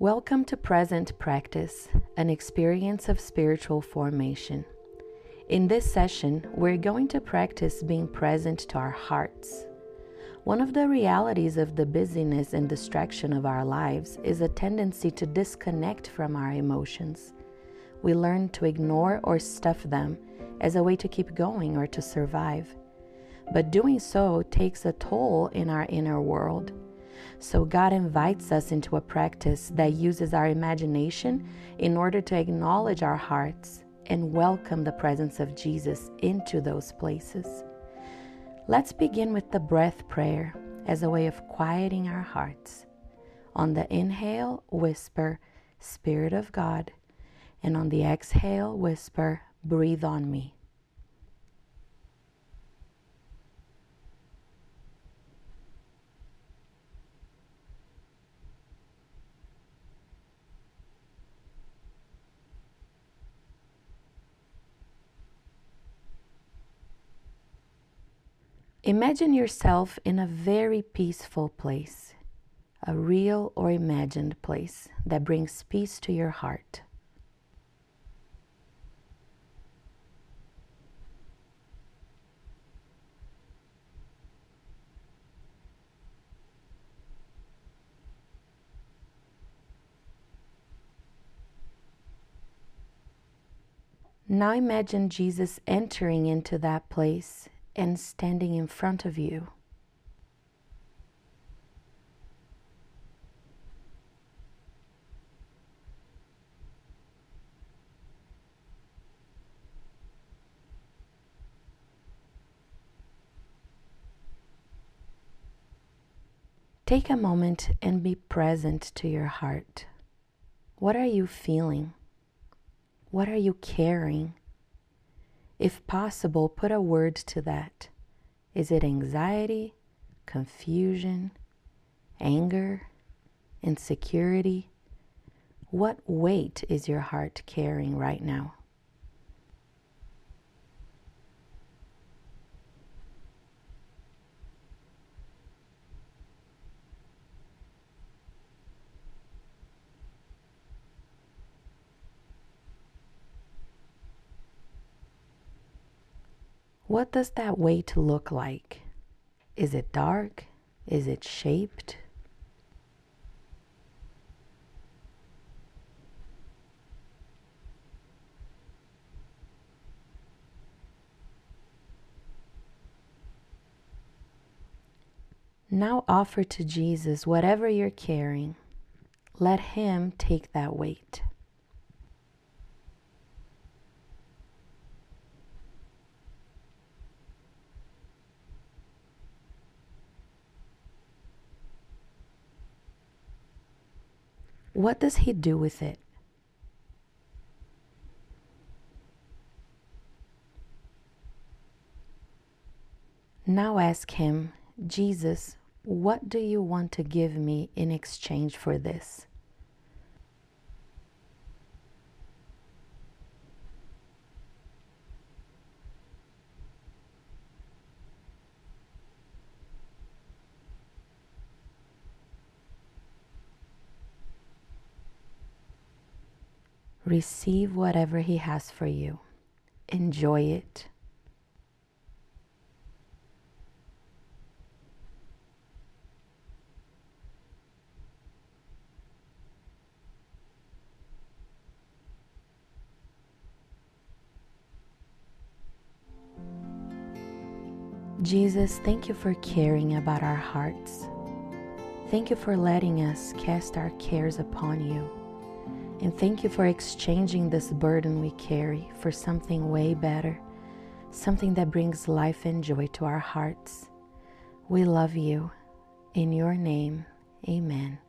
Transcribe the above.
Welcome to Present Practice, an experience of spiritual formation. In this session, we're going to practice being present to our hearts. One of the realities of the busyness and distraction of our lives is a tendency to disconnect from our emotions. We learn to ignore or stuff them as a way to keep going or to survive. But doing so takes a toll in our inner world. So, God invites us into a practice that uses our imagination in order to acknowledge our hearts and welcome the presence of Jesus into those places. Let's begin with the breath prayer as a way of quieting our hearts. On the inhale, whisper, Spirit of God, and on the exhale, whisper, Breathe on me. Imagine yourself in a very peaceful place, a real or imagined place that brings peace to your heart. Now imagine Jesus entering into that place and standing in front of you. Take a moment and be present to your heart. What are you feeling? What are you carrying? If possible, put a word to that. Is it anxiety, confusion, anger, insecurity? What weight is your heart carrying right now? What does that weight look like? Is it dark? Is it shaped? Now offer to Jesus whatever you're carrying. Let Him take that weight. What does he do with it? Now ask him, Jesus, what do you want to give me in exchange for this? Receive whatever He has for you. Enjoy it. Jesus, thank you for caring about our hearts. Thank you for letting us cast our cares upon you. And thank you for exchanging this burden we carry for something way better, something that brings life and joy to our hearts. We love you. In your name, amen.